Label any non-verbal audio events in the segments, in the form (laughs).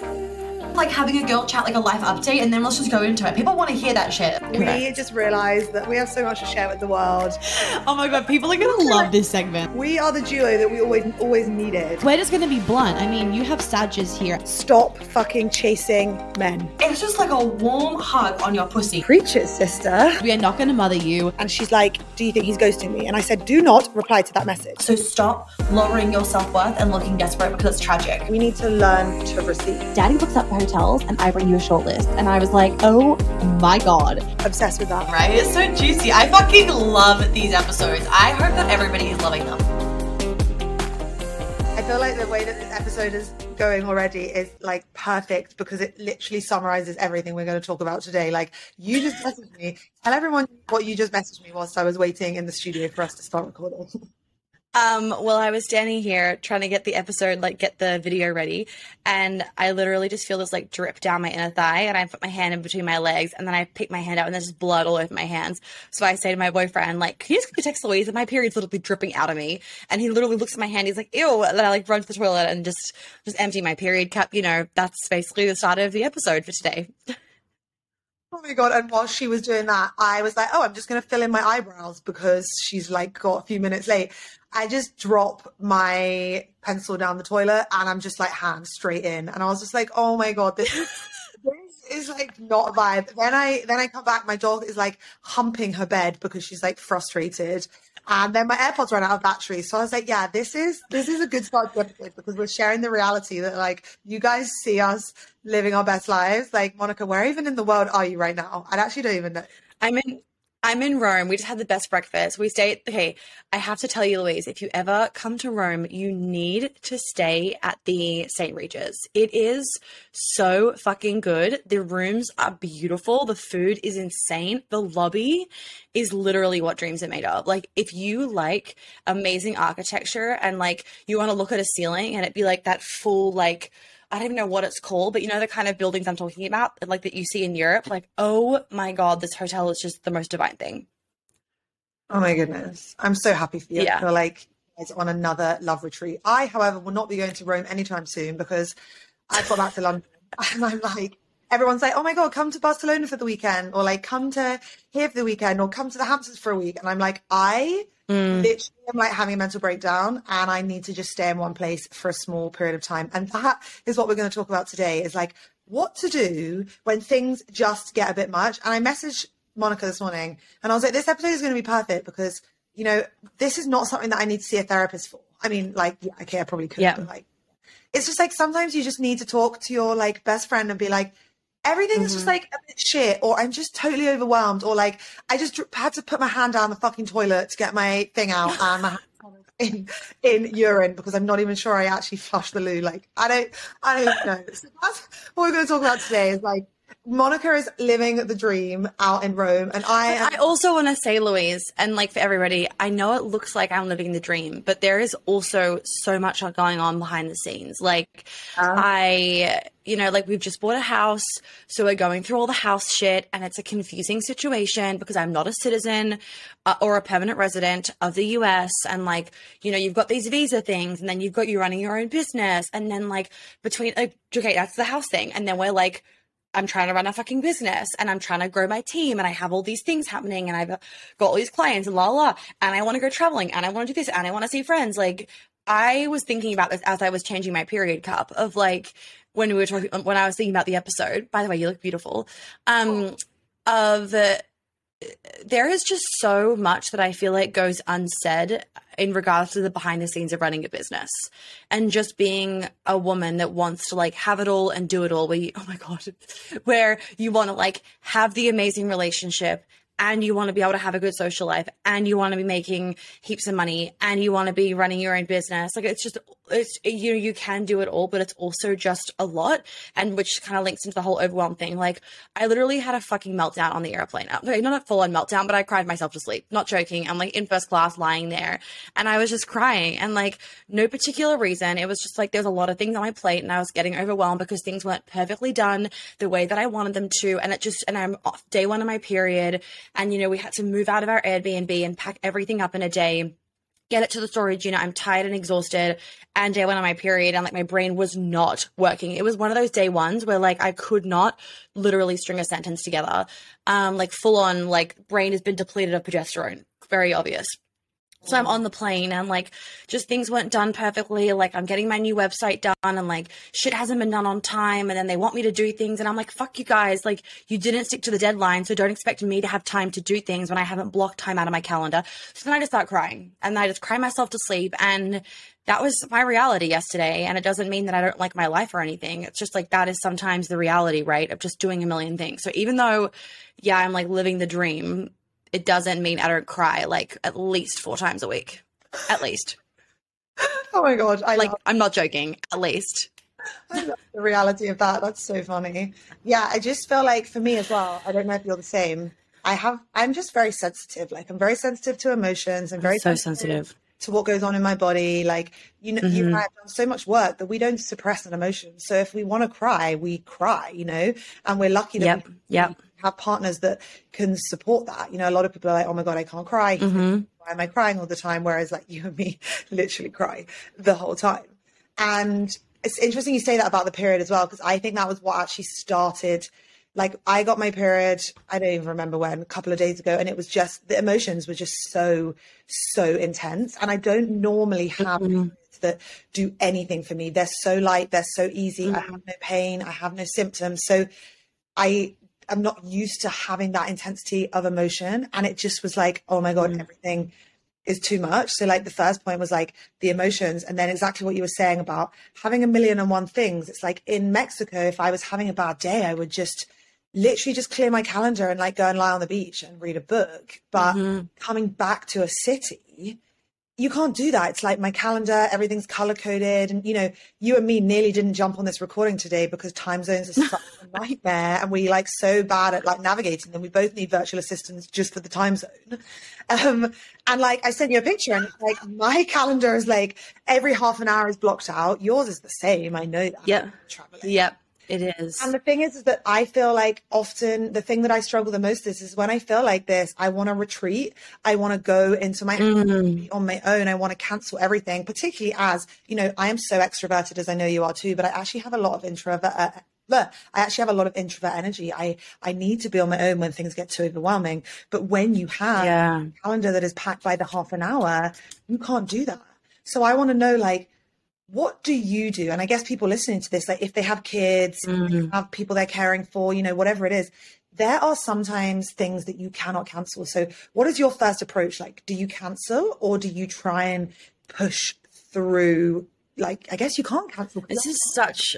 you like having a girl chat, like a life update, and then let's just go into it. People want to hear that shit. We just realised that we have so much to share with the world. Oh my god, people are gonna love this segment. We are the duo that we always always needed. We're just gonna be blunt. I mean, you have Sages here. Stop fucking chasing men. It's just like a warm hug on your pussy. Preachers, sister. We are not gonna mother you. And she's like, Do you think he's ghosting me? And I said, Do not reply to that message. So stop lowering your self worth and looking desperate because it's tragic. We need to learn to receive. Daddy looks up the hotels and I bring you a short list. And I was like, oh my god. Obsessed with that. Right? It's so juicy. I fucking love these episodes. I hope that everybody is loving them. I feel like the way that this episode is going already is like perfect because it literally summarizes everything we're going to talk about today. Like, you just messaged me. Tell everyone what you just messaged me whilst I was waiting in the studio for us to start recording. (laughs) Um, well, I was standing here trying to get the episode, like get the video ready, and I literally just feel this like drip down my inner thigh, and I put my hand in between my legs, and then I pick my hand out, and there's just blood all over my hands. So I say to my boyfriend, like, "Can you just text Louise? And my period's literally dripping out of me." And he literally looks at my hand, he's like, "Ew!" And then I like run to the toilet and just just empty my period cup. You know, that's basically the start of the episode for today. (laughs) Oh my god! And while she was doing that, I was like, "Oh, I'm just to fill in my eyebrows because she's like got a few minutes late." I just drop my pencil down the toilet and I'm just like hand straight in. And I was just like, oh my God, this is, is like not a vibe. Then I, then I come back, my dog is like humping her bed because she's like frustrated. And then my AirPods ran out of battery. So I was like, yeah, this is, this is a good start to episode because we're sharing the reality that like you guys see us living our best lives. Like Monica, where even in the world are you right now? I actually don't even know. I'm in I'm in Rome. We just had the best breakfast. We stayed. Okay, I have to tell you, Louise, if you ever come to Rome, you need to stay at the St. Regis. It is so fucking good. The rooms are beautiful. The food is insane. The lobby is literally what dreams are made of. Like, if you like amazing architecture and like you want to look at a ceiling and it be like that full, like, I don't even know what it's called, but you know the kind of buildings I'm talking about, like that you see in Europe. Like, oh my god, this hotel is just the most divine thing. Oh my goodness, I'm so happy for you. Yeah. Feel like on another love retreat. I, however, will not be going to Rome anytime soon because I've got back to London (laughs) and I'm like, everyone's like, oh my God, come to Barcelona for the weekend, or like, come to here for the weekend, or come to the Hamptons for a week. And I'm like, I Mm. Literally, I'm like having a mental breakdown and I need to just stay in one place for a small period of time. And that is what we're going to talk about today is like what to do when things just get a bit much. And I messaged Monica this morning and I was like, this episode is going to be perfect because, you know, this is not something that I need to see a therapist for. I mean, like, yeah, okay, I probably could, yeah. but like, it's just like sometimes you just need to talk to your like best friend and be like, everything's mm-hmm. just like a bit shit or i'm just totally overwhelmed or like i just had to put my hand down the fucking toilet to get my thing out (laughs) and my in in urine because i'm not even sure i actually flushed the loo like i don't i don't know so that's what we're going to talk about today is like Monica is living the dream out in Rome, and I. Am- I also want to say, Louise, and like for everybody, I know it looks like I'm living the dream, but there is also so much going on behind the scenes. Like, um, I, you know, like we've just bought a house, so we're going through all the house shit, and it's a confusing situation because I'm not a citizen uh, or a permanent resident of the US, and like, you know, you've got these visa things, and then you've got you running your own business, and then like between, like, okay, that's the house thing, and then we're like I'm trying to run a fucking business and I'm trying to grow my team and I have all these things happening and I've got all these clients and la la and I want to go traveling and I want to do this and I want to see friends. Like I was thinking about this as I was changing my period cup of like when we were talking when I was thinking about the episode. By the way, you look beautiful. Um of uh, there is just so much that I feel like goes unsaid in regards to the behind the scenes of running a business and just being a woman that wants to like have it all and do it all. Where you, oh my god (laughs) where you want to like have the amazing relationship and you want to be able to have a good social life and you want to be making heaps of money and you want to be running your own business. Like it's just it's you know you can do it all but it's also just a lot and which kind of links into the whole overwhelm thing. Like i literally had a fucking meltdown on the airplane. Uh, okay not a full-on meltdown but i cried myself to sleep. Not joking. I'm like in first class lying there and i was just crying and like no particular reason. It was just like there's a lot of things on my plate and i was getting overwhelmed because things weren't perfectly done the way that i wanted them to and it just and i'm off day one of my period and, you know, we had to move out of our Airbnb and pack everything up in a day get it to the storage unit. I'm tired and exhausted. And day one on my period, and like my brain was not working. It was one of those day ones where like I could not literally string a sentence together. Um, like full on, like brain has been depleted of progesterone. Very obvious. So I'm on the plane and like just things weren't done perfectly. Like I'm getting my new website done and like shit hasn't been done on time. And then they want me to do things. And I'm like, fuck you guys. Like you didn't stick to the deadline. So don't expect me to have time to do things when I haven't blocked time out of my calendar. So then I just start crying and I just cry myself to sleep. And that was my reality yesterday. And it doesn't mean that I don't like my life or anything. It's just like that is sometimes the reality, right? Of just doing a million things. So even though, yeah, I'm like living the dream, it doesn't mean I don't cry like at least four times a week. At least. (laughs) oh my god. I like love- I'm not joking. At least. I love the reality of that. That's so funny. Yeah, I just feel like for me as well, I don't know if you're the same. I have I'm just very sensitive. Like I'm very sensitive to emotions and very I'm so sensitive, sensitive to what goes on in my body. Like, you know, mm-hmm. you and I have done so much work that we don't suppress an emotion. So if we want to cry, we cry, you know, and we're lucky that yep. we, yep have partners that can support that. You know, a lot of people are like, oh my God, I can't cry. Mm-hmm. Why am I crying all the time? Whereas like (laughs) you and me literally cry the whole time. And it's interesting you say that about the period as well, because I think that was what actually started. Like I got my period, I don't even remember when, a couple of days ago, and it was just the emotions were just so, so intense. And I don't normally have mm-hmm. that do anything for me. They're so light, they're so easy. Mm-hmm. I have no pain, I have no symptoms. So I I'm not used to having that intensity of emotion. And it just was like, oh my God, mm. everything is too much. So like the first point was like the emotions and then exactly what you were saying about having a million and one things. It's like in Mexico, if I was having a bad day, I would just literally just clear my calendar and like go and lie on the beach and read a book. But mm-hmm. coming back to a city, you can't do that. It's like my calendar, everything's color coded. And, you know, you and me nearly didn't jump on this recording today because time zones are such a (laughs) nightmare. And we like so bad at like navigating them. We both need virtual assistants just for the time zone. (laughs) Um, and like I sent you a picture and like my (laughs) calendar is like every half an hour is blocked out. Yours is the same. I know that. Yep. Yep. It is. And the thing is, is that I feel like often the thing that I struggle the most is, is when I feel like this, I want to retreat. I want to go into my mm. on my own. I want to cancel everything, particularly as, you know, I am so extroverted as I know you are too, but I actually have a lot of introvert, uh, I actually have a lot of introvert energy. I, I need to be on my own when things get too overwhelming. But when you have yeah. a calendar that is packed by the half an hour, you can't do that. So I want to know like, what do you do? And I guess people listening to this, like if they have kids, mm. have people they're caring for, you know, whatever it is, there are sometimes things that you cannot cancel. So, what is your first approach? Like, do you cancel or do you try and push through? Like, I guess you can't cancel. This is such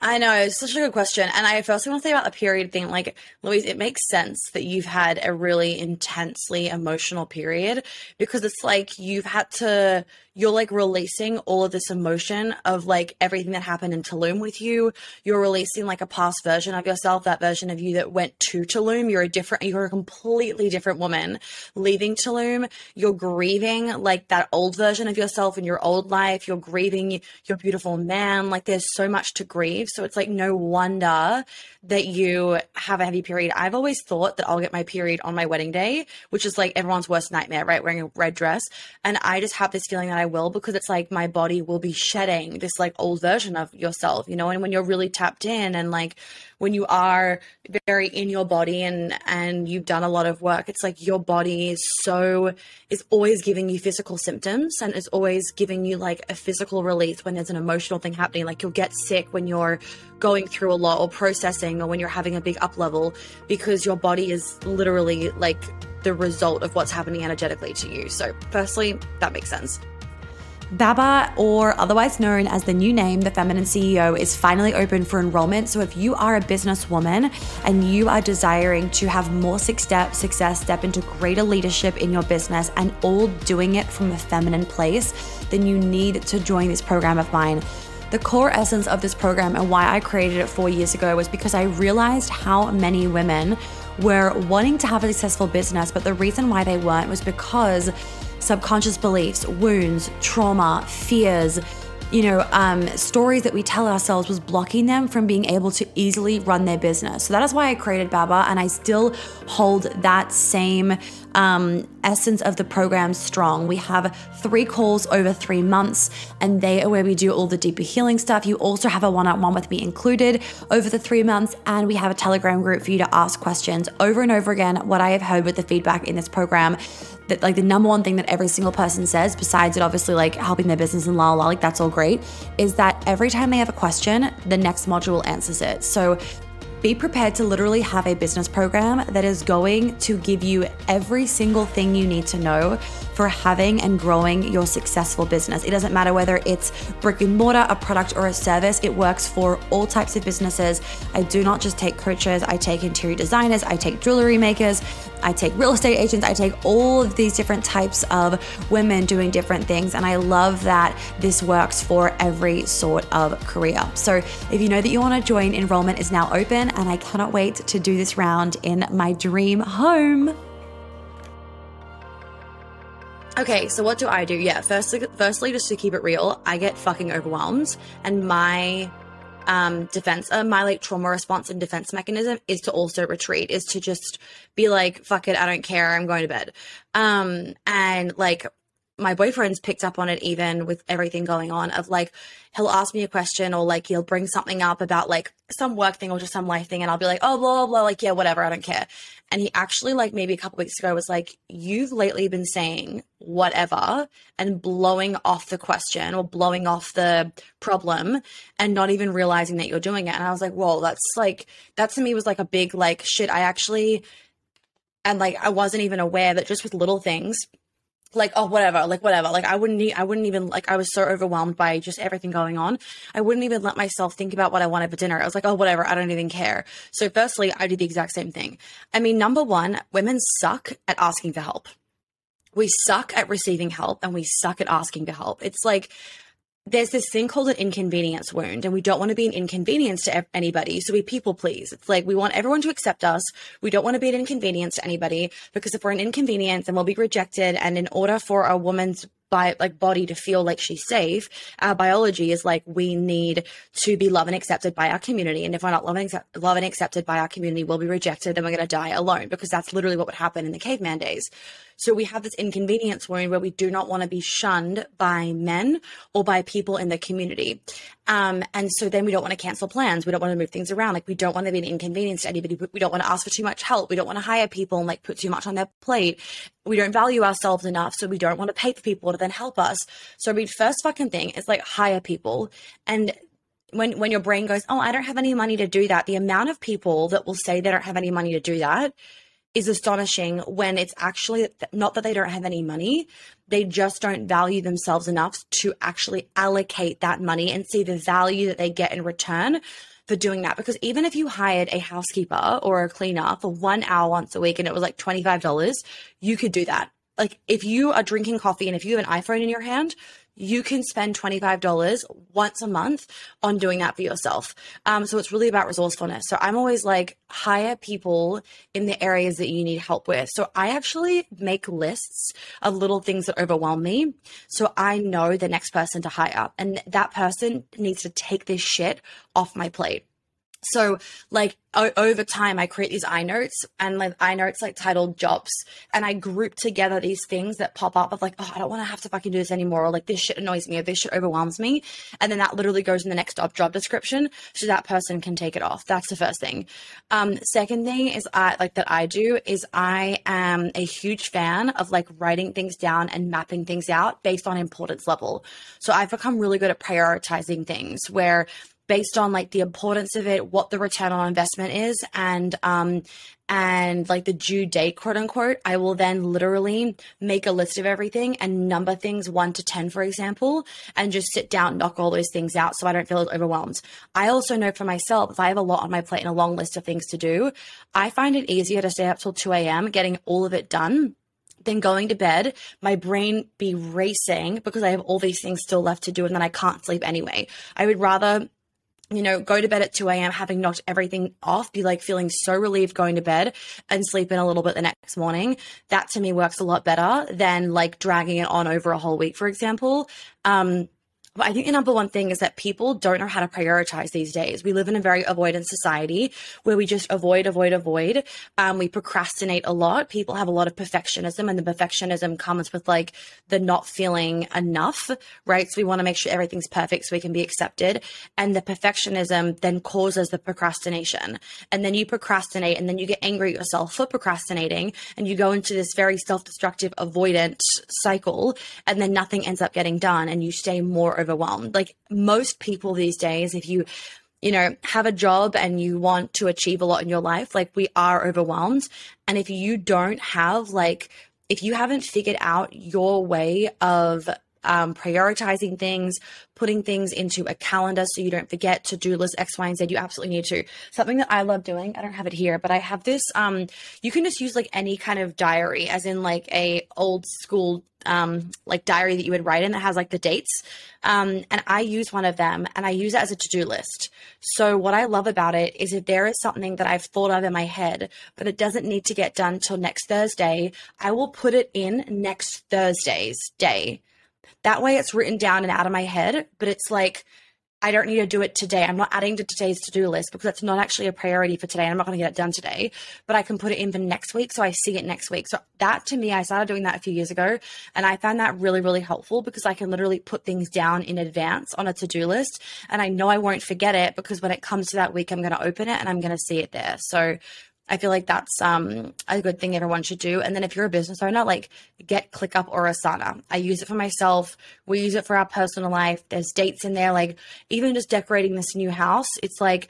I know, it's such a good question. And I first want to say about the period thing, like, Louise, it makes sense that you've had a really intensely emotional period because it's like you've had to you're like releasing all of this emotion of like everything that happened in Tulum with you. You're releasing like a past version of yourself, that version of you that went to Tulum. You're a different, you're a completely different woman leaving Tulum. You're grieving like that old version of yourself in your old life. You're grieving your beautiful man. Like there's so much to grieve. So it's like no wonder that you have a heavy period. I've always thought that I'll get my period on my wedding day, which is like everyone's worst nightmare, right? Wearing a red dress. And I just have this feeling that I will because it's like my body will be shedding this like old version of yourself, you know, and when you're really tapped in and like when you are very in your body and and you've done a lot of work it's like your body is so is always giving you physical symptoms and is always giving you like a physical release when there's an emotional thing happening. Like you'll get sick when you're going through a lot or processing or when you're having a big up level because your body is literally like the result of what's happening energetically to you. So firstly that makes sense Baba, or otherwise known as the new name, the Feminine CEO, is finally open for enrollment. So if you are a businesswoman and you are desiring to have more success, success, step into greater leadership in your business, and all doing it from a feminine place, then you need to join this program of mine. The core essence of this program and why I created it four years ago was because I realized how many women were wanting to have a successful business, but the reason why they weren't was because subconscious beliefs, wounds, trauma, fears, you know, um, stories that we tell ourselves was blocking them from being able to easily run their business. So that is why I created Baba, and I still hold that same um, essence of the program strong. We have three calls over three months, and they are where we do all the deeper healing stuff. You also have a one on one with me included over the three months, and we have a Telegram group for you to ask questions over and over again. What I have heard with the feedback in this program that like the number one thing that every single person says, besides it obviously like helping their business and la la, like that's all great, is that every time they have a question, the next module answers it. So be prepared to literally have a business program that is going to give you every single thing you need to know for having and growing your successful business. It doesn't matter whether it's brick and mortar, a product, or a service, it works for all types of businesses. I do not just take coaches, I take interior designers, I take jewelry makers, I take real estate agents, I take all of these different types of women doing different things. And I love that this works for every sort of career. So if you know that you want to join, enrollment is now open, and I cannot wait to do this round in my dream home. Okay, so what do I do? Yeah, firstly, firstly, just to keep it real, I get fucking overwhelmed, and my um, defense, uh, my like trauma response and defense mechanism is to also retreat, is to just be like, fuck it, I don't care, I'm going to bed. Um, and like my boyfriend's picked up on it even with everything going on of like he'll ask me a question or like he'll bring something up about like some work thing or just some life thing and I'll be like oh blah blah blah like yeah whatever I don't care. And he actually like maybe a couple weeks ago was like you've lately been saying whatever and blowing off the question or blowing off the problem and not even realizing that you're doing it. And I was like whoa that's like that to me was like a big like shit I actually and like I wasn't even aware that just with little things like oh whatever like whatever. Like i wouldn't i wouldn't even like i was so overwhelmed by just everything going on. I wouldn't even let myself think about what i wanted for dinner. I was like oh whatever i don't even care. So firstly i did the exact same thing. I mean number one women suck at asking for help. We suck at receiving help and we suck at asking for help. It's like there's this thing called an inconvenience wound, and we don't want to be an inconvenience to anybody. So we people please. It's like we want everyone to accept us. We don't want to be an inconvenience to anybody because if we're an inconvenience, then we'll be rejected. And in order for a woman's by like body to feel like she's safe our biology is like we need to be loved and accepted by our community and if we're not loved and, accept- loved and accepted by our community we'll be rejected and we're going to die alone because that's literally what would happen in the caveman days so we have this inconvenience wound where we do not want to be shunned by men or by people in the community. Um, and so then we don't want to cancel plans. We don't want to move things around. Like we don't want to be an inconvenience to anybody. We don't want to ask for too much help. We don't want to hire people and like put too much on their plate. We don't value ourselves enough. So we don't want to pay for people to then help us. So the first fucking thing is like hire people. And when when your brain goes, oh, I don't have any money to do that, the amount of people that will say they don't have any money to do that is astonishing when it's actually not that they don't have any money, they just don't value themselves enough to actually allocate that money and see the value that they get in return for doing that. Because even if you hired a housekeeper or a cleaner for one hour once a week and it was like $25, you could do that. Like if you are drinking coffee and if you have an iPhone in your hand, you can spend $25 once a month on doing that for yourself. Um, so it's really about resourcefulness. So I'm always like, hire people in the areas that you need help with. So I actually make lists of little things that overwhelm me. So I know the next person to hire, and that person needs to take this shit off my plate. So like o- over time, I create these I notes and like I notes like titled jobs, and I group together these things that pop up of like, oh, I don't want to have to fucking do this anymore, or like this shit annoys me, or this shit overwhelms me, and then that literally goes in the next job job description, so that person can take it off. That's the first thing. Um, second thing is I like that I do is I am a huge fan of like writing things down and mapping things out based on importance level. So I've become really good at prioritizing things where based on like the importance of it, what the return on investment is, and um, and like the due date, quote unquote, I will then literally make a list of everything and number things one to 10, for example, and just sit down, knock all those things out so I don't feel overwhelmed. I also know for myself, if I have a lot on my plate and a long list of things to do, I find it easier to stay up till 2 a.m. getting all of it done than going to bed, my brain be racing because I have all these things still left to do and then I can't sleep anyway. I would rather you know, go to bed at 2 a.m., having knocked everything off, be like feeling so relieved going to bed and sleep in a little bit the next morning. That to me works a lot better than like dragging it on over a whole week, for example. Um, I think the number one thing is that people don't know how to prioritize these days. We live in a very avoidant society where we just avoid, avoid, avoid. Um, we procrastinate a lot. People have a lot of perfectionism, and the perfectionism comes with like the not feeling enough, right? So we want to make sure everything's perfect so we can be accepted. And the perfectionism then causes the procrastination. And then you procrastinate, and then you get angry at yourself for procrastinating, and you go into this very self destructive, avoidant cycle, and then nothing ends up getting done, and you stay more overwhelmed. Like most people these days, if you you know, have a job and you want to achieve a lot in your life, like we are overwhelmed. And if you don't have, like, if you haven't figured out your way of um, prioritizing things, putting things into a calendar so you don't forget to do list X, Y, and Z. You absolutely need to. Something that I love doing, I don't have it here, but I have this. Um, you can just use like any kind of diary, as in like a old school um, like diary that you would write in that has like the dates. Um, and I use one of them and I use it as a to do list. So, what I love about it is if there is something that I've thought of in my head, but it doesn't need to get done till next Thursday, I will put it in next Thursday's day. That way it's written down and out of my head, but it's like, I don't need to do it today. I'm not adding to today's to do list because that's not actually a priority for today. I'm not going to get it done today, but I can put it in for next week. So I see it next week. So that to me, I started doing that a few years ago and I found that really, really helpful because I can literally put things down in advance on a to do list. And I know I won't forget it because when it comes to that week, I'm going to open it and I'm going to see it there. So I feel like that's um, a good thing everyone should do. And then if you're a business owner, like get ClickUp or Asana. I use it for myself. We use it for our personal life. There's dates in there, like even just decorating this new house. It's like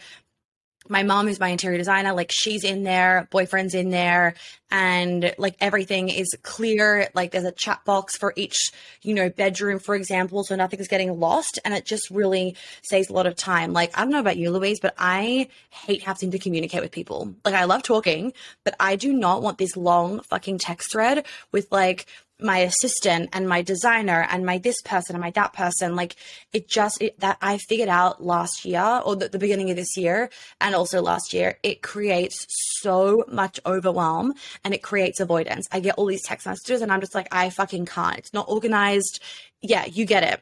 my mom is my interior designer like she's in there boyfriend's in there and like everything is clear like there's a chat box for each you know bedroom for example so nothing's getting lost and it just really saves a lot of time. Like i don't know about you louise but i hate having to communicate with people. Like i love talking but i do not want this long fucking text thread with like my assistant and my designer and my this person and my that person. Like it just it, that i figured out last year or the, the beginning of this year and also last year it creates so much overwhelm and it creates avoidance i get all these text messages and i'm just like i fucking can't it's not organized yeah you get it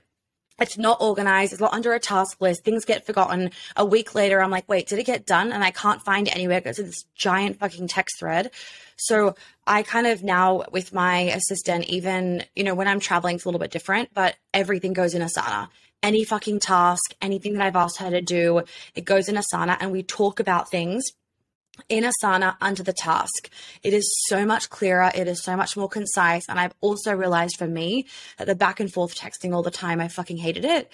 it's not organized. It's not under a task list. Things get forgotten. A week later, I'm like, wait, did it get done? And I can't find it anywhere because it's this giant fucking text thread. So I kind of now with my assistant, even, you know, when I'm traveling, it's a little bit different, but everything goes in Asana. Any fucking task, anything that I've asked her to do, it goes in Asana and we talk about things in Asana under the task. It is so much clearer. It is so much more concise. And I've also realized for me that the back and forth texting all the time, I fucking hated it.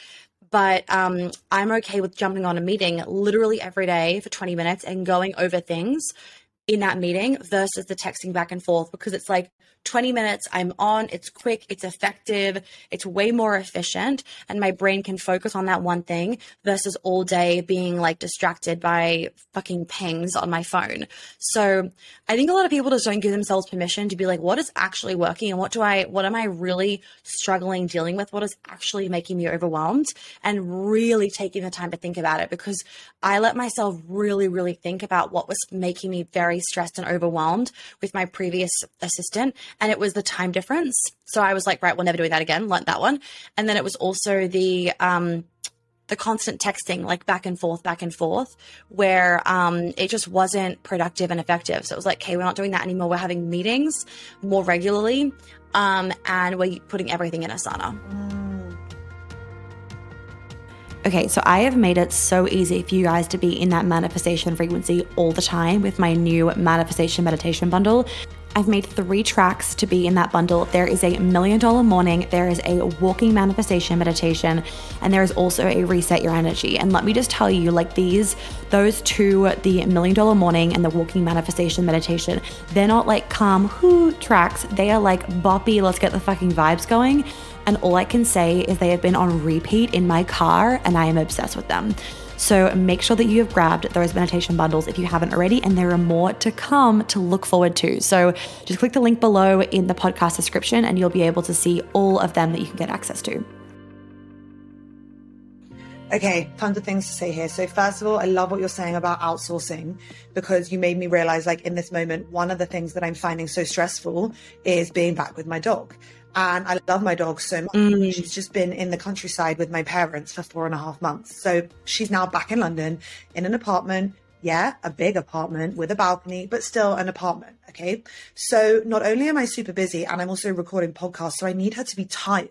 But um, I'm okay with jumping on a meeting literally every day for 20 minutes and going over things in that meeting versus the texting back and forth because it's like 20 minutes, I'm on, it's quick, it's effective, it's way more efficient, and my brain can focus on that one thing versus all day being like distracted by fucking pings on my phone. So I think a lot of people just don't give themselves permission to be like, what is actually working and what do I, what am I really struggling dealing with? What is actually making me overwhelmed? And really taking the time to think about it because I let myself really, really think about what was making me very stressed and overwhelmed with my previous assistant and it was the time difference. So I was like, right, we'll never do that again. Learned that one. And then it was also the um, the constant texting, like back and forth, back and forth, where um, it just wasn't productive and effective. So it was like, okay, we're not doing that anymore. We're having meetings more regularly, um, and we're putting everything in Asana. Okay, so I have made it so easy for you guys to be in that manifestation frequency all the time with my new manifestation meditation bundle. I've made three tracks to be in that bundle. There is a million dollar morning, there is a walking manifestation meditation, and there is also a reset your energy. And let me just tell you, like these, those two, the million dollar morning and the walking manifestation meditation, they're not like calm, whoo tracks. They are like boppy, let's get the fucking vibes going. And all I can say is they have been on repeat in my car, and I am obsessed with them. So make sure that you have grabbed those meditation bundles if you haven't already, and there are more to come to look forward to. So just click the link below in the podcast description, and you'll be able to see all of them that you can get access to. Okay, tons of things to say here. So, first of all, I love what you're saying about outsourcing because you made me realize, like, in this moment, one of the things that I'm finding so stressful is being back with my dog. And I love my dog so much. Mm. She's just been in the countryside with my parents for four and a half months. So she's now back in London in an apartment. Yeah, a big apartment with a balcony, but still an apartment. Okay. So not only am I super busy and I'm also recording podcasts, so I need her to be tired.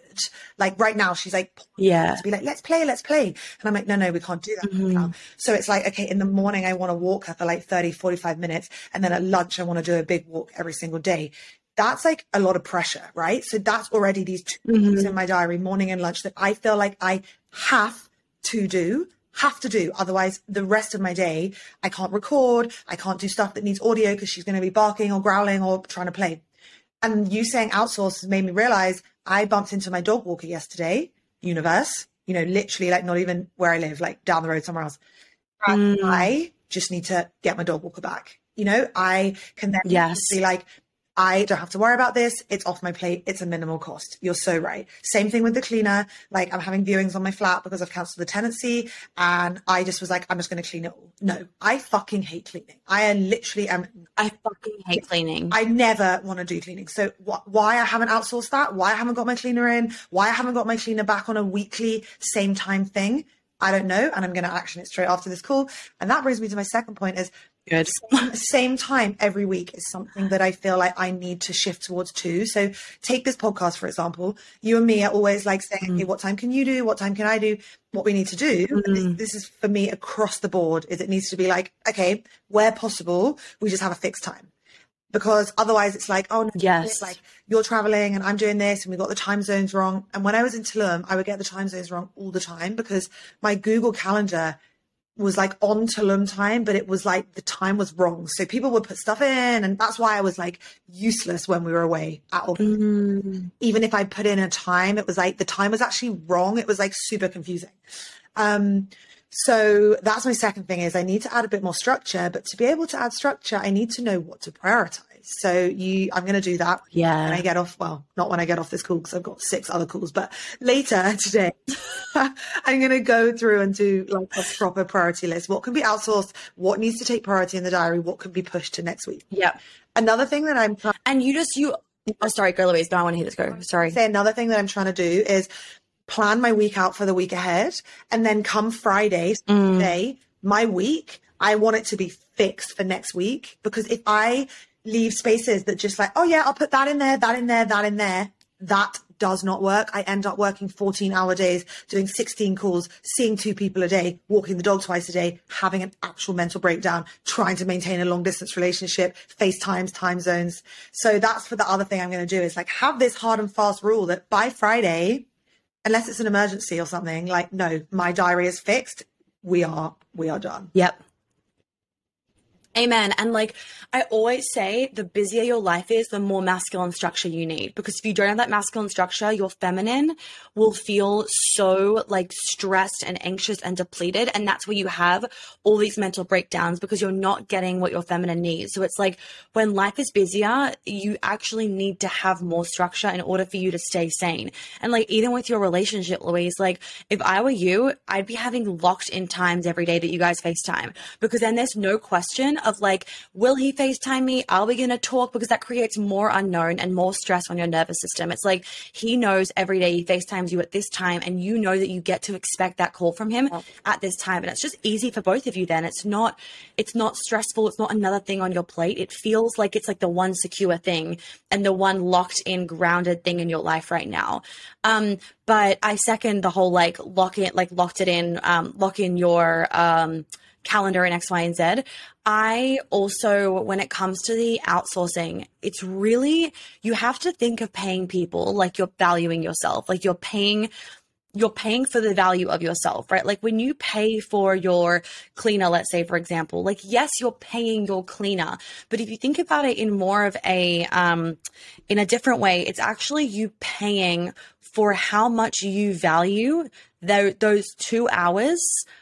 Like right now, she's like, yeah, to be like, let's play, let's play. And I'm like, no, no, we can't do that mm-hmm. So it's like, okay, in the morning, I want to walk her for like 30, 45 minutes. And then at lunch, I want to do a big walk every single day that's like a lot of pressure, right? So that's already these 2 mm-hmm. in my diary, morning and lunch, that I feel like I have to do, have to do. Otherwise, the rest of my day, I can't record. I can't do stuff that needs audio because she's going to be barking or growling or trying to play. And you saying outsource made me realize I bumped into my dog walker yesterday, universe, you know, literally like not even where I live, like down the road somewhere else. Mm. I just need to get my dog walker back. You know, I can then yes. be like, I don't have to worry about this. It's off my plate. It's a minimal cost. You're so right. Same thing with the cleaner. Like I'm having viewings on my flat because I've cancelled the tenancy and I just was like, I'm just going to clean it all. No, I fucking hate cleaning. I literally am. I fucking hate cleaning. I never want to do cleaning. So wh- why I haven't outsourced that, why I haven't got my cleaner in, why I haven't got my cleaner back on a weekly same time thing. I don't know. And I'm going to action it straight after this call. And that brings me to my second point is Good. Same time every week is something that I feel like I need to shift towards too. So take this podcast, for example. You and me are always like saying, mm. hey, what time can you do? What time can I do? What we need to do. Mm. This, this, is for me across the board is it needs to be like, okay, where possible, we just have a fixed time. Because otherwise it's like, oh no, yes. like you're traveling and I'm doing this and we got the time zones wrong. And when I was in Tulum, I would get the time zones wrong all the time because my Google calendar was like on Tulum time, but it was like the time was wrong. So people would put stuff in, and that's why I was like useless when we were away at all. Mm. Even if I put in a time, it was like the time was actually wrong. It was like super confusing. Um, so that's my second thing is I need to add a bit more structure, but to be able to add structure, I need to know what to prioritize. So you, I'm going to do that. Yeah. When I get off, well, not when I get off this call because I've got six other calls, but later (laughs) today, (laughs) I'm going to go through and do like a proper priority list. What can be outsourced? What needs to take priority in the diary? What can be pushed to next week? Yeah. Another thing that I'm and you just you. Oh, sorry, go Louise. No, I want to hear this go. Sorry. Say another thing that I'm trying to do is plan my week out for the week ahead, and then come Friday, mm. my week, I want it to be fixed for next week because if I leave spaces that just like, oh yeah, I'll put that in there, that in there, that in there. That does not work. I end up working 14 hour days, doing 16 calls, seeing two people a day, walking the dog twice a day, having an actual mental breakdown, trying to maintain a long distance relationship, FaceTimes, time zones. So that's for the other thing I'm going to do is like have this hard and fast rule that by Friday, unless it's an emergency or something, like, no, my diary is fixed. We are, we are done. Yep. Amen. And like I always say, the busier your life is, the more masculine structure you need. Because if you don't have that masculine structure, your feminine will feel so like stressed and anxious and depleted. And that's where you have all these mental breakdowns because you're not getting what your feminine needs. So it's like when life is busier, you actually need to have more structure in order for you to stay sane. And like even with your relationship, Louise, like if I were you, I'd be having locked in times every day that you guys FaceTime because then there's no question of like, will he FaceTime me? Are we going to talk? Because that creates more unknown and more stress on your nervous system. It's like he knows every day he FaceTimes you at this time, and you know that you get to expect that call from him at this time. And it's just easy for both of you then. It's not, it's not stressful. It's not another thing on your plate. It feels like it's like the one secure thing and the one locked in, grounded thing in your life right now. Um, but I second the whole like lock it, like locked it in, um, lock in your, um, calendar and X, Y, and Z. I also, when it comes to the outsourcing, it's really, you have to think of paying people like you're valuing yourself, like you're paying you're paying for the value of yourself, right? Like when you pay for your cleaner, let's say, for example, like, yes, you're paying your cleaner, but if you think about it in more of a, um, in a different way, it's actually you paying for how much you value the, those two hours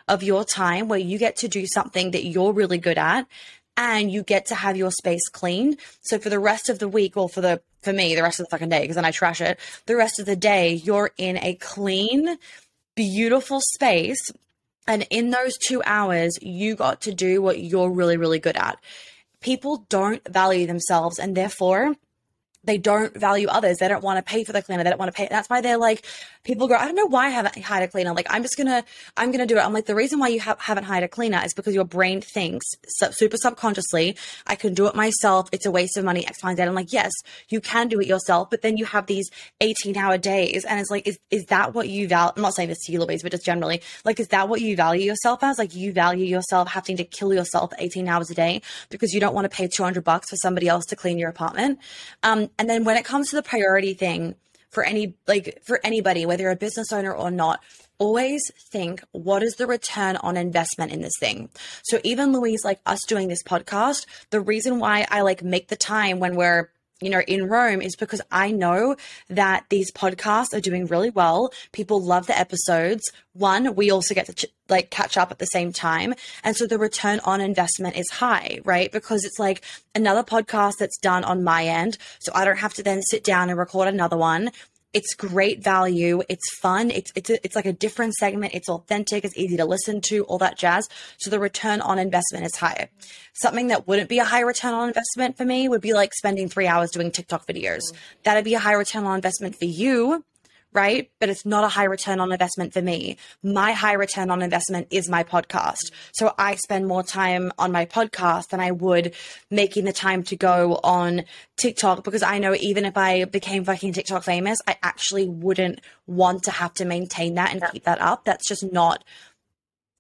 of your time where you get to do something that you're really good at and you get to have your space clean. So for the rest of the week, or for the for me, the rest of the fucking day, because then I trash it. The rest of the day, you're in a clean, beautiful space. And in those two hours, you got to do what you're really, really good at. People don't value themselves, and therefore, they don't value others. They don't want to pay for the cleaner. They don't want to pay. That's why they're like, people go, I don't know why I haven't hired a cleaner. Like, I'm just gonna, I'm gonna do it. I'm like, the reason why you ha- haven't hired a cleaner is because your brain thinks super subconsciously, I can do it myself. It's a waste of money, X, Y, Z. I'm like, yes, you can do it yourself, but then you have these 18 hour days. And it's like, is, is that what you value? I'm not saying this to you, Louise, but just generally, like, is that what you value yourself as? Like, you value yourself having to kill yourself 18 hours a day because you don't want to pay 200 bucks for somebody else to clean your apartment. Um, and then when it comes to the priority thing for any, like, for anybody, whether you're a business owner or not, always think what is the return on investment in this thing? So even louise like us doing this podcast the reason why i like make the time when we're you know, in Rome is because I know that these podcasts are doing really well. People love the episodes. One, we also get to ch- like catch up at the same time. And so the return on investment is high, right? Because it's like another podcast that's done on my end. So I don't have to then sit down and record another one. It's great value. It's fun. It's it's a, it's like a different segment. It's authentic. It's easy to listen to. All that jazz. So the return on investment is higher. Something that wouldn't be a high return on investment for me would be like spending three hours doing TikTok videos. That'd be a high return on investment for you right? But it's not a high return on investment for me. My high return on investment is my podcast. So I spend more time on my podcast than I would making the time to go on TikTok because I know even if I became fucking TikTok famous, I actually wouldn't want to have to maintain that and keep that up. That's just not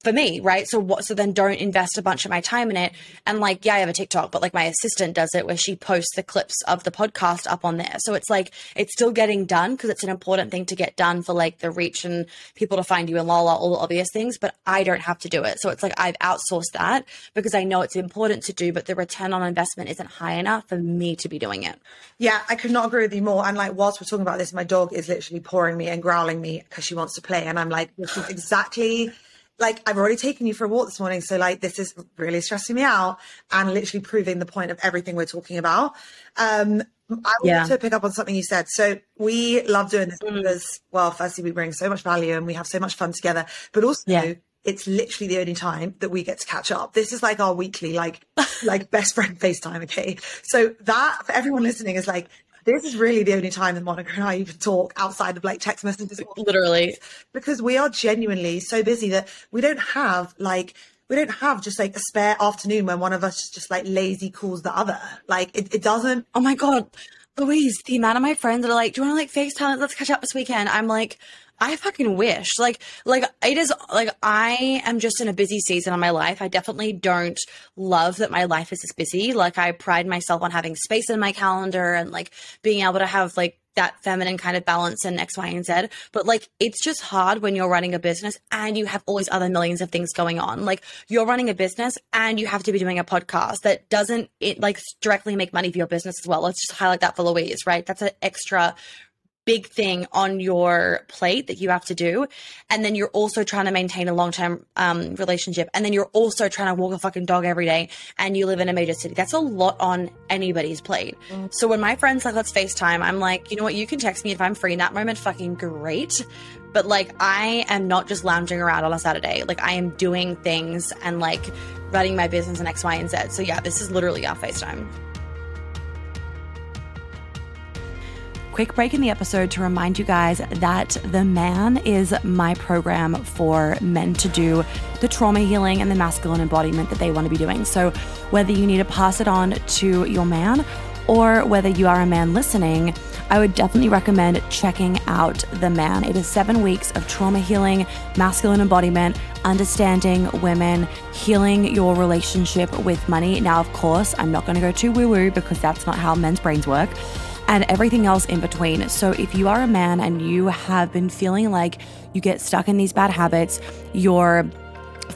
for me, right? So what? So then don't invest a bunch of my time in it. And like, yeah, I have a TikTok, but like my assistant does it where she posts the clips of the podcast up on there. So it's like it's still getting done because it's an important thing to get done for like the reach and people to find you and Lala, all the obvious things. But I don't have to do it. So it's like I've outsourced that because I know it's important to do, but the return on investment isn't high enough for me to be doing it. Yeah, I could not agree with you more. And like, whilst we're talking about this, my dog is literally pouring me and growling me because she wants to play, and I'm like, this is exactly like I've already taken you for a walk this morning, so like this is really stressing me out and literally proving the point of everything we're talking about. Um, I want yeah. to pick up on something you said. So we love doing this mm. because, well, firstly, we bring so much value and we have so much fun together, but also yeah. it's literally the only time that we get to catch up. This is like our weekly, like, like best friend FaceTime. Okay. So that for everyone listening is like, this is really the only time that Monica and I even talk outside of like text messages. Literally. Because we are genuinely so busy that we don't have like, we don't have just like a spare afternoon when one of us just like lazy calls the other. Like it, it doesn't. Oh my God. Louise, the amount of my friends that are like, do you want to like FaceTime? Let's catch up this weekend. I'm like, I fucking wish. Like, like it is like I am just in a busy season of my life. I definitely don't love that my life is this busy. Like I pride myself on having space in my calendar and like being able to have like that feminine kind of balance and X, Y, and Z. But like, it's just hard when you're running a business and you have all these other millions of things going on. Like, you're running a business and you have to be doing a podcast that doesn't it like directly make money for your business as well. Let's just highlight that for Louise, right? That's an extra big thing on your plate that you have to do. And then you're also trying to maintain a long term um, relationship. And then you're also trying to walk a fucking dog every day and you live in a major city. That's a lot on anybody's plate. Mm. So when my friends like, let's FaceTime, I'm like, you know what? You can text me if I'm free in that moment. Fucking great. But like, I am not just lounging around on a Saturday. Like, I am doing things and like running my business and X, Y, and Z. So yeah, this is literally our FaceTime. Quick break in the episode to remind you guys that The Man is my program for men to do the trauma healing and the masculine embodiment that they want to be doing. So, whether you need to pass it on to your man or whether you are a man listening, I would definitely recommend checking out The Man. It is seven weeks of trauma healing, masculine embodiment, understanding women, healing your relationship with money. Now, of course, I'm not going to go too woo woo because that's not how men's brains work and everything else in between. So, if you are a man and you have been feeling like you get stuck in these bad habits, you're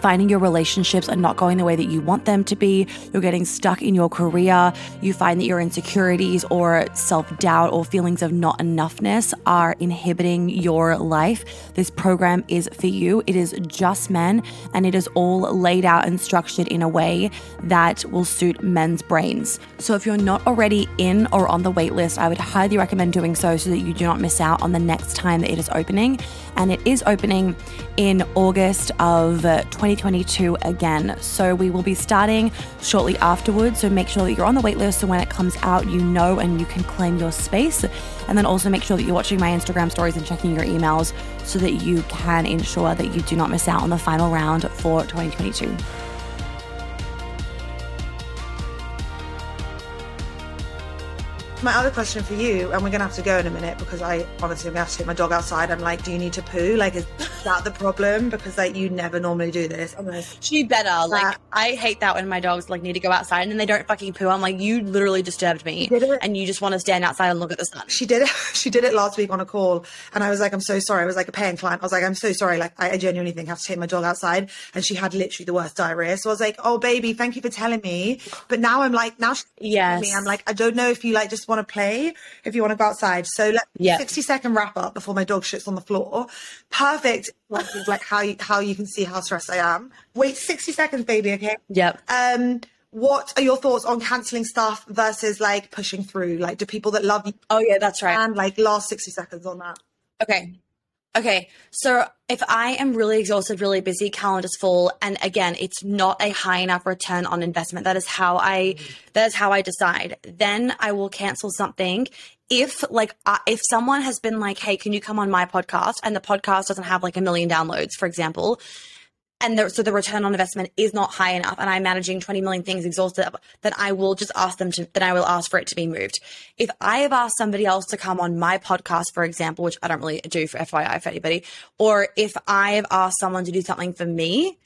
finding your relationships are not going the way that you want them to be, you're getting stuck in your career, you find that your insecurities or self doubt or feelings of not enoughness are inhibiting your life, this program is for you. It is just men and it is all laid out and structured in a way that will suit men's brains. So if you're not already in or on the waitlist, I would highly recommend doing so so that you do not miss out on the next time that it is opening. And it is opening in August of uh, 2022 again. So we will be starting shortly afterwards. So make sure that you're on the waitlist so when it comes out, you know and you can claim your space. And then also make sure that you're watching my Instagram stories and checking your emails so that you can ensure that you do not miss out on the final round for 2022. My other question for you, and we're gonna have to go in a minute because I honestly I'm gonna have to take my dog outside. I'm like, do you need to poo? Like, is that the problem? Because like you never normally do this. I'm like, she better. Like, I hate that when my dogs like need to go outside and then they don't fucking poo. I'm like, you literally disturbed me, and you just want to stand outside and look at the sun. She did it. (laughs) She did it last week on a call, and I was like, I'm so sorry. I was like a paying client. I was like, I'm so sorry. Like, I, I genuinely think I have to take my dog outside, and she had literally the worst diarrhea. So I was like, oh baby, thank you for telling me. But now I'm like, now she's yes. me. I'm like, I don't know if you like just want to play if you want to go outside. So let yeah. 60 second wrap up before my dog shits on the floor. Perfect. Like how you, how you can see how stressed I am. Wait 60 seconds, baby. Okay. Yep. Um, what are your thoughts on canceling stuff versus like pushing through? Like, do people that love you? Oh yeah, that's right. And like last 60 seconds on that. Okay. Okay, so if I am really exhausted, really busy, calendar's full, and again, it's not a high enough return on investment. That is how I, that is how I decide. Then I will cancel something. If like, uh, if someone has been like, "Hey, can you come on my podcast?" and the podcast doesn't have like a million downloads, for example, and the, so the return on investment is not high enough and I'm managing 20 million things exhausted, then I will just ask them to, then I will ask for it to be moved. If I have asked somebody else to come on my podcast, for example, which I don't really do for FYI for anybody, or if I have asked someone to do something for me,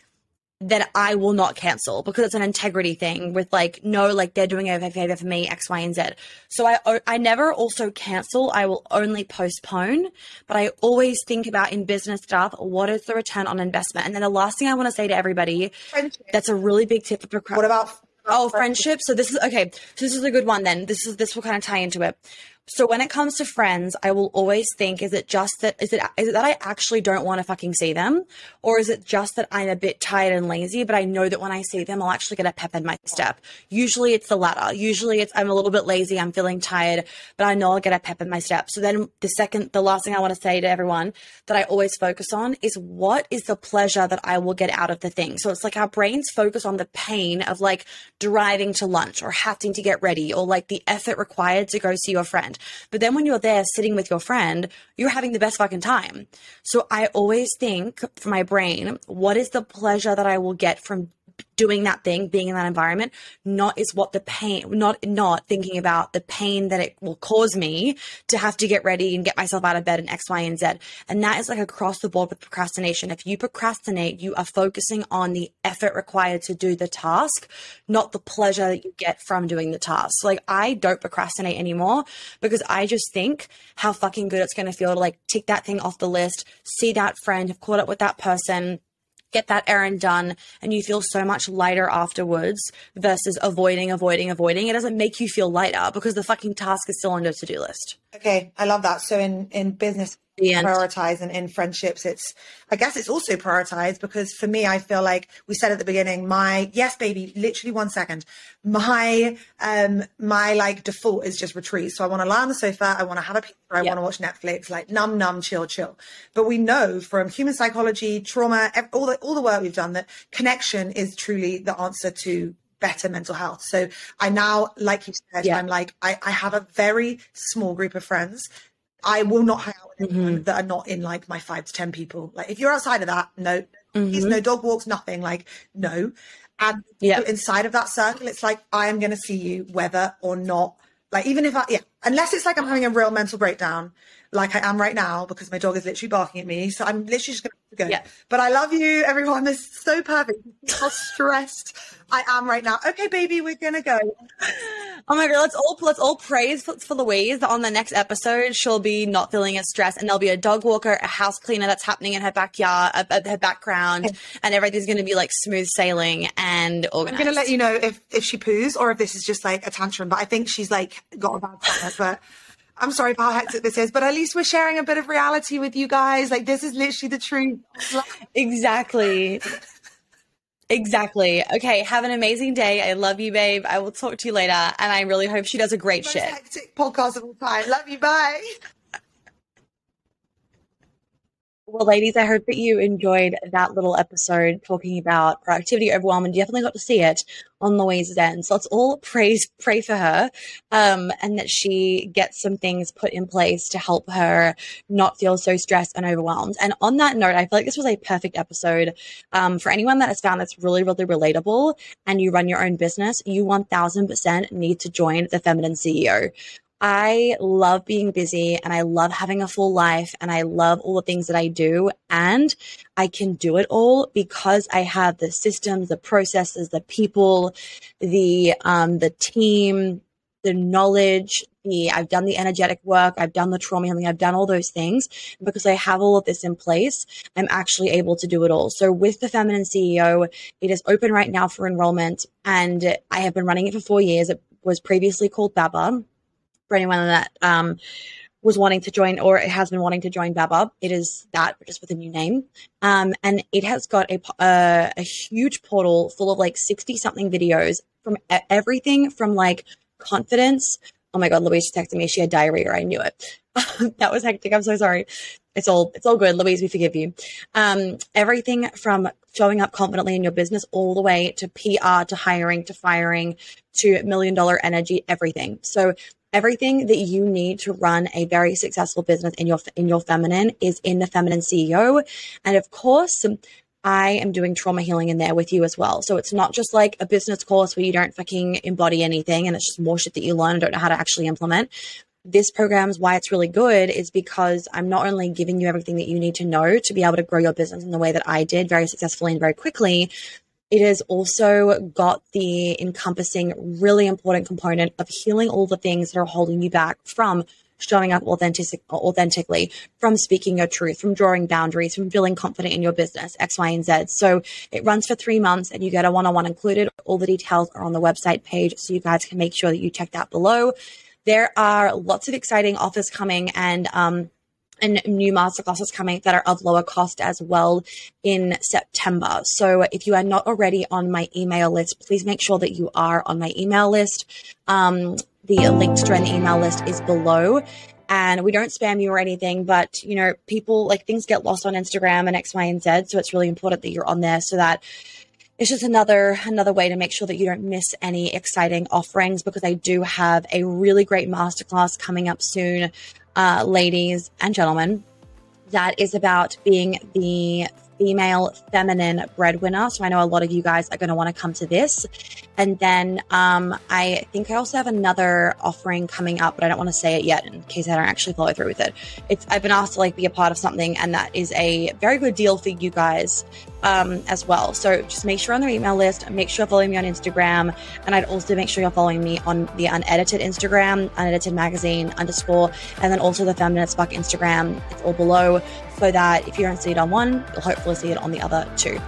then I will not cancel because it's an integrity thing with like, no, like they're doing a favor for me, X, Y, and Z. So I, I never also cancel. I will only postpone, but I always think about in business stuff, what is the return on investment? And then the last thing I want to say to everybody, friendship. that's a really big tip for procrastination. What about? Oh, friendship. So this is okay. So this is a good one then. This is this will kind of tie into it. So when it comes to friends, I will always think, is it just that, is it, is it that I actually don't want to fucking see them? Or is it just that I'm a bit tired and lazy, but I know that when I see them, I'll actually get a pep in my step. Usually it's the latter. Usually it's, I'm a little bit lazy. I'm feeling tired, but I know I'll get a pep in my step. So then the second, the last thing I want to say to everyone that I always focus on is what is the pleasure that I will get out of the thing? So it's like our brains focus on the pain of like driving to lunch or having to get ready or like the effort required to go see your friend. But then when you're there sitting with your friend, you're having the best fucking time. So I always think for my brain, what is the pleasure that I will get from doing that thing, being in that environment, not is what the pain, not not thinking about the pain that it will cause me to have to get ready and get myself out of bed and X, Y, and Z. And that is like across the board with procrastination. If you procrastinate, you are focusing on the effort required to do the task, not the pleasure that you get from doing the task. Like I don't procrastinate anymore because I just think how fucking good it's going to feel to like tick that thing off the list, see that friend, have caught up with that person get that errand done and you feel so much lighter afterwards versus avoiding, avoiding, avoiding. It doesn't make you feel lighter because the fucking task is still on your to do list. Okay, I love that. So in in business, prioritize and in friendships it's i guess it's also prioritized because for me i feel like we said at the beginning my yes baby literally one second my um my like default is just retreat so i want to lie on the sofa i want to have a pizza i yep. want to watch netflix like num num chill chill but we know from human psychology trauma all the all the work we've done that connection is truly the answer to better mental health. So I now, like you said, yeah. I'm like, I, I have a very small group of friends I will not hang out with anyone mm-hmm. that are not in like my five to ten people. Like if you're outside of that, no, mm-hmm. no dog walks, nothing. Like no. And yeah. inside of that circle, it's like I am going to see you whether or not. Like even if I yeah, unless it's like I'm having a real mental breakdown, like I am right now because my dog is literally barking at me. So I'm literally just going to go. Yeah. But I love you, everyone. This is so perfect. How stressed I am right now. Okay, baby, we're going to go. Oh my god, let's all let's all praise for, for Louise. On the next episode, she'll be not feeling as stressed, and there'll be a dog walker, a house cleaner that's happening in her backyard, uh, her background, okay. and everything's going to be like smooth sailing and organized. I'm going to let you know if if she poos or if this is just like a tantrum. But I think she's like got a bad stomach, but. I'm sorry for how hectic this is, but at least we're sharing a bit of reality with you guys. Like this is literally the truth. (laughs) Exactly. Exactly. Okay. Have an amazing day. I love you, babe. I will talk to you later. And I really hope she does a great Most shit. Hectic podcast of all time. Love you. Bye. Well, ladies, I hope that you enjoyed that little episode talking about productivity overwhelm and definitely got to see it on Louise's end. So let's all praise, pray for her, um, and that she gets some things put in place to help her not feel so stressed and overwhelmed. And on that note, I feel like this was a perfect episode um, for anyone that has found this really, really relatable and you run your own business. You 1000% need to join the Feminine CEO. I love being busy and I love having a full life and I love all the things that I do. And I can do it all because I have the systems, the processes, the people, the, um, the team, the knowledge, the, I've done the energetic work, I've done the trauma healing, I've done all those things. Because I have all of this in place, I'm actually able to do it all. So with the Feminine CEO, it is open right now for enrollment and I have been running it for four years. It was previously called Baba for anyone that um, was wanting to join or has been wanting to join Baba, it is that, but just with a new name. Um, and it has got a, a, a huge portal full of like 60 something videos from everything from like confidence. Oh my God, Louise texted me. She had diarrhea. I knew it. (laughs) that was hectic. I'm so sorry. It's all, it's all good. Louise, we forgive you. Um, everything from showing up confidently in your business all the way to PR, to hiring, to firing, to million dollar energy, everything. So everything that you need to run a very successful business in your in your feminine is in the feminine CEO and of course I am doing trauma healing in there with you as well. So it's not just like a business course where you don't fucking embody anything and it's just more shit that you learn and don't know how to actually implement. This program is why it's really good is because I'm not only giving you everything that you need to know to be able to grow your business in the way that I did very successfully and very quickly, it has also got the encompassing, really important component of healing all the things that are holding you back from showing up authentic, authentically, from speaking your truth, from drawing boundaries, from feeling confident in your business, X, Y, and Z. So it runs for three months and you get a one on one included. All the details are on the website page. So you guys can make sure that you check that below. There are lots of exciting offers coming and, um, and new masterclasses coming that are of lower cost as well in September. So if you are not already on my email list, please make sure that you are on my email list. Um, the link to join the email list is below. And we don't spam you or anything, but you know, people like things get lost on Instagram and X, Y, and Z. So it's really important that you're on there so that it's just another another way to make sure that you don't miss any exciting offerings because I do have a really great masterclass coming up soon uh, ladies and gentlemen, that is about being the female feminine breadwinner. So I know a lot of you guys are going to want to come to this. And then um, I think I also have another offering coming up, but I don't want to say it yet in case I don't actually follow through with it. It's I've been asked to like be a part of something, and that is a very good deal for you guys um, as well. So just make sure on their email list, make sure you're following me on Instagram, and I'd also make sure you're following me on the unedited Instagram, unedited magazine underscore, and then also the feminine spark Instagram. It's all below, so that if you don't see it on one, you'll hopefully see it on the other two.